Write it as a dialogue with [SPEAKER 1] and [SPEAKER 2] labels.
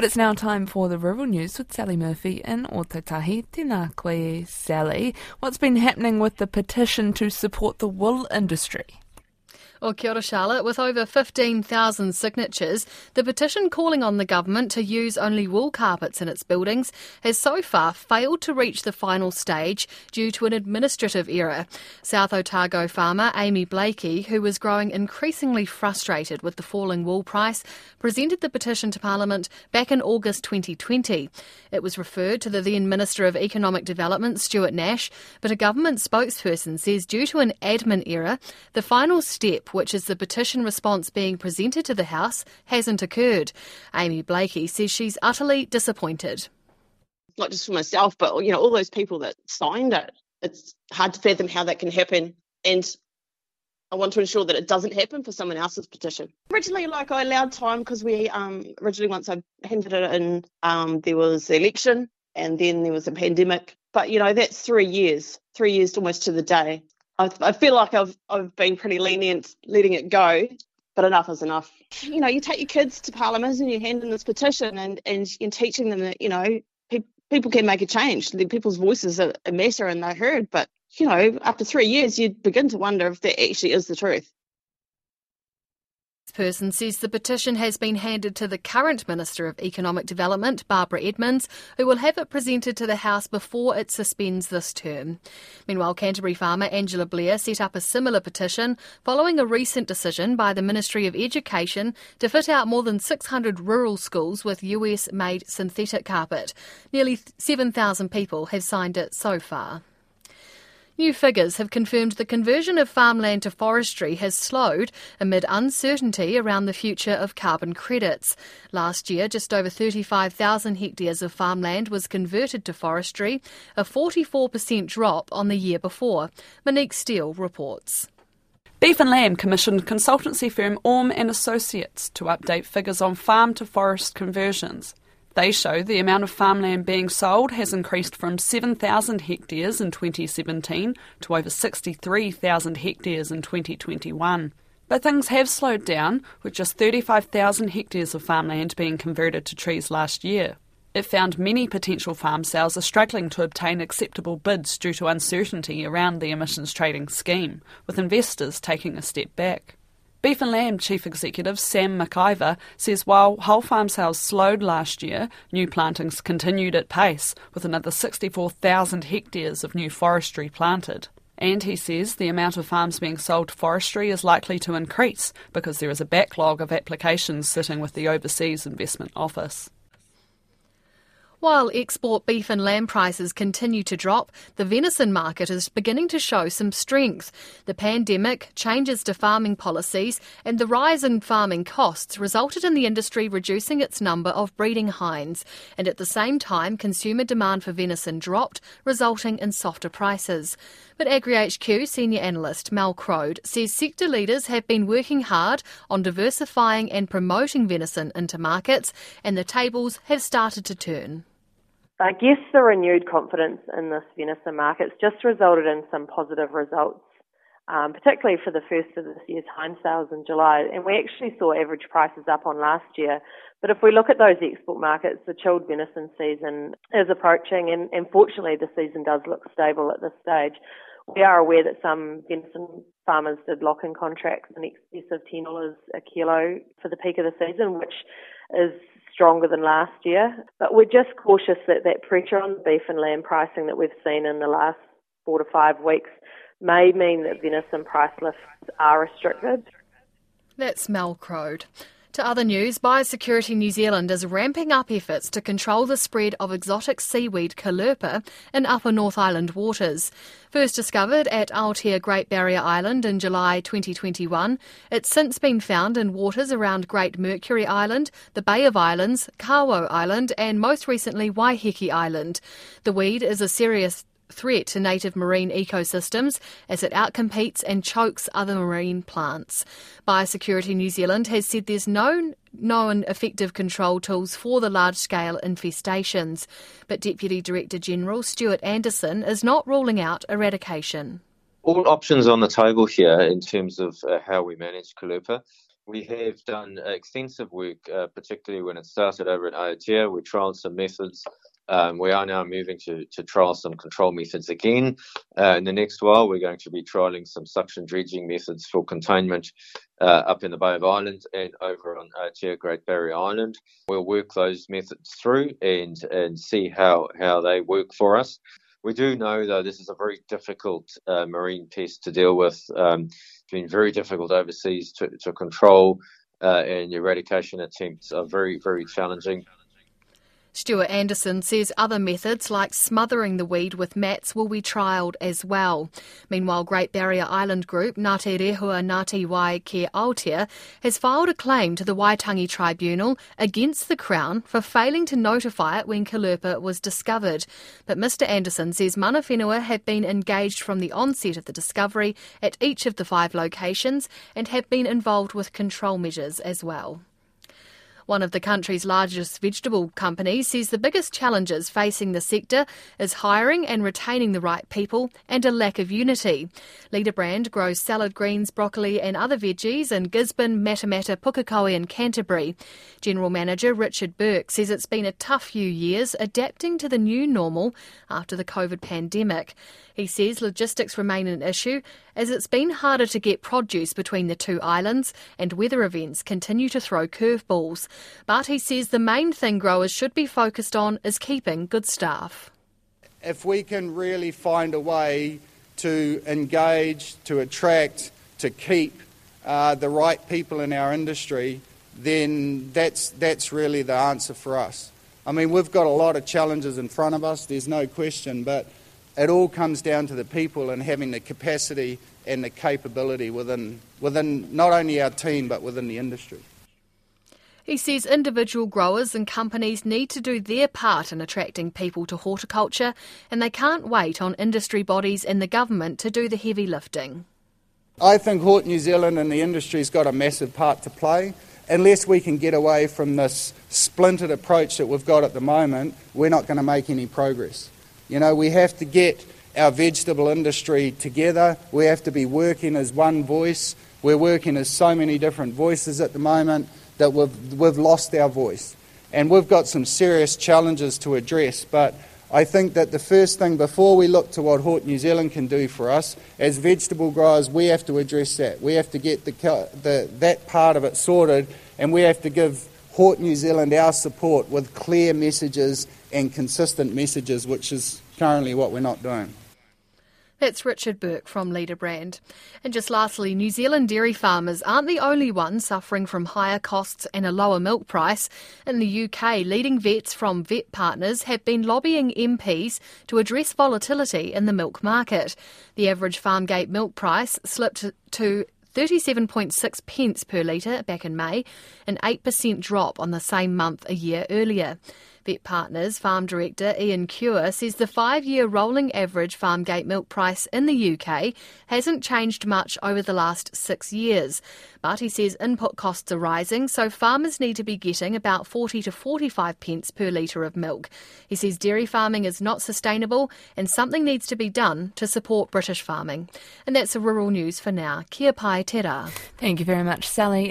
[SPEAKER 1] But it's now time for the rural news with Sally Murphy in Ōtautahi. Tēnā koe, Sally. What's been happening with the petition to support the wool industry?
[SPEAKER 2] Well, kia ora, Charlotte. With over 15,000 signatures, the petition calling on the government to use only wool carpets in its buildings has so far failed to reach the final stage due to an administrative error. South Otago farmer Amy Blakey, who was growing increasingly frustrated with the falling wool price, presented the petition to Parliament back in August 2020. It was referred to the then Minister of Economic Development, Stuart Nash, but a government spokesperson says due to an admin error, the final step which is the petition response being presented to the House, hasn't occurred. Amy Blakey says she's utterly disappointed.
[SPEAKER 3] Not just for myself, but you know, all those people that signed it. It's hard to fathom how that can happen. And I want to ensure that it doesn't happen for someone else's petition. Originally, like I allowed time because we um, originally once I handed it in, um, there was the election and then there was a pandemic. But you know, that's three years, three years almost to the day. I, I feel like I've I've been pretty lenient letting it go, but enough is enough. You know, you take your kids to Parliament and you hand in this petition and and, and teaching them that you know pe- people can make a change. People's voices are, matter and they're heard, but you know, after three years, you begin to wonder if that actually is the truth
[SPEAKER 2] person says the petition has been handed to the current Minister of Economic Development, Barbara Edmonds, who will have it presented to the House before it suspends this term. Meanwhile, Canterbury farmer Angela Blair set up a similar petition following a recent decision by the Ministry of Education to fit out more than 600 rural schools with US made synthetic carpet. Nearly 7,000 people have signed it so far. New figures have confirmed the conversion of farmland to forestry has slowed amid uncertainty around the future of carbon credits. Last year, just over 35,000 hectares of farmland was converted to forestry, a 44% drop on the year before. Monique Steele reports.
[SPEAKER 1] Beef and Lamb commissioned consultancy firm Orme and Associates to update figures on farm to forest conversions. They show the amount of farmland being sold has increased from 7,000 hectares in 2017 to over 63,000 hectares in 2021. But things have slowed down, with just 35,000 hectares of farmland being converted to trees last year. It found many potential farm sales are struggling to obtain acceptable bids due to uncertainty around the emissions trading scheme, with investors taking a step back. Beef and Lamb Chief Executive Sam McIvor says while whole farm sales slowed last year, new plantings continued at pace, with another 64,000 hectares of new forestry planted. And he says the amount of farms being sold to forestry is likely to increase because there is a backlog of applications sitting with the Overseas Investment Office.
[SPEAKER 2] While export beef and lamb prices continue to drop, the venison market is beginning to show some strength. The pandemic, changes to farming policies, and the rise in farming costs resulted in the industry reducing its number of breeding hinds. And at the same time, consumer demand for venison dropped, resulting in softer prices. But AgriHQ senior analyst Mel Croad says sector leaders have been working hard on diversifying and promoting venison into markets, and the tables have started to turn.
[SPEAKER 4] I guess the renewed confidence in this venison market's just resulted in some positive results, um, particularly for the first of this year's hind sales in July. And we actually saw average prices up on last year. But if we look at those export markets, the chilled venison season is approaching, and, and fortunately, the season does look stable at this stage. We are aware that some venison farmers did lock in contracts in excess of $10 a kilo for the peak of the season, which is stronger than last year. But we're just cautious that that pressure on beef and lamb pricing that we've seen in the last four to five weeks may mean that venison price lifts are restricted.
[SPEAKER 2] That's Mel Croad. To other news, Biosecurity New Zealand is ramping up efforts to control the spread of exotic seaweed caulerpa in upper North Island waters. First discovered at Aotea Great Barrier Island in July 2021, it's since been found in waters around Great Mercury Island, the Bay of Islands, Kawau Island, and most recently Waiheke Island. The weed is a serious threat to native marine ecosystems as it outcompetes and chokes other marine plants. Biosecurity New Zealand has said there's no known effective control tools for the large scale infestations, but Deputy Director General Stuart Anderson is not ruling out eradication.
[SPEAKER 5] All options on the table here in terms of uh, how we manage Caulerpa We have done extensive work, uh, particularly when it started over at Aotea. We trialled some methods. Um, we are now moving to, to trial some control methods again. Uh, in the next while, we're going to be trialling some suction dredging methods for containment uh, up in the Bay of Islands and over on Aotea Great Barrier Island. We'll work those methods through and, and see how, how they work for us. We do know, though, this is a very difficult uh, marine pest to deal with. Um, it's been very difficult overseas to, to control, uh, and eradication attempts are very, very challenging.
[SPEAKER 2] Stuart Anderson says other methods like smothering the weed with mats will be trialled as well. Meanwhile, Great Barrier Island Group Ngāti Rehua Ngāti Wai ki Aotea has filed a claim to the Waitangi Tribunal against the Crown for failing to notify it when Caulerpa was discovered. But Mr Anderson says mana whenua have been engaged from the onset of the discovery at each of the five locations and have been involved with control measures as well. One of the country's largest vegetable companies says the biggest challenges facing the sector is hiring and retaining the right people and a lack of unity. LeaderBrand grows salad greens, broccoli, and other veggies in Gisborne, Matamata, Pukekohe, and Canterbury. General Manager Richard Burke says it's been a tough few years adapting to the new normal after the COVID pandemic. He says logistics remain an issue as it's been harder to get produce between the two islands and weather events continue to throw curveballs. But he says the main thing growers should be focused on is keeping good staff.
[SPEAKER 6] If we can really find a way to engage, to attract, to keep uh, the right people in our industry, then that's, that's really the answer for us. I mean, we've got a lot of challenges in front of us, there's no question, but it all comes down to the people and having the capacity and the capability within, within not only our team but within the industry.
[SPEAKER 2] He says individual growers and companies need to do their part in attracting people to horticulture and they can't wait on industry bodies and the government to do the heavy lifting.
[SPEAKER 6] I think Hort New Zealand and the industry's got a massive part to play. Unless we can get away from this splintered approach that we've got at the moment, we're not going to make any progress. You know, we have to get our vegetable industry together. We have to be working as one voice. We're working as so many different voices at the moment that we've, we've lost our voice. And we've got some serious challenges to address. But I think that the first thing, before we look to what Hort New Zealand can do for us, as vegetable growers, we have to address that. We have to get the, the, that part of it sorted, and we have to give Hort New Zealand our support with clear messages and consistent messages, which is currently what we're not doing.
[SPEAKER 2] That's Richard Burke from Leader Brand. And just lastly, New Zealand dairy farmers aren't the only ones suffering from higher costs and a lower milk price. In the UK, leading vets from Vet Partners have been lobbying MPs to address volatility in the milk market. The average farmgate milk price slipped to 37.6 pence per litre back in May, an 8% drop on the same month a year earlier. Vet Partners Farm Director Ian Cure says the five year rolling average farm gate milk price in the UK hasn't changed much over the last six years. But he says input costs are rising, so farmers need to be getting about 40 to 45 pence per litre of milk. He says dairy farming is not sustainable and something needs to be done to support British farming. And that's the rural news for now. Kia pai te
[SPEAKER 7] Thank you very much, Sally.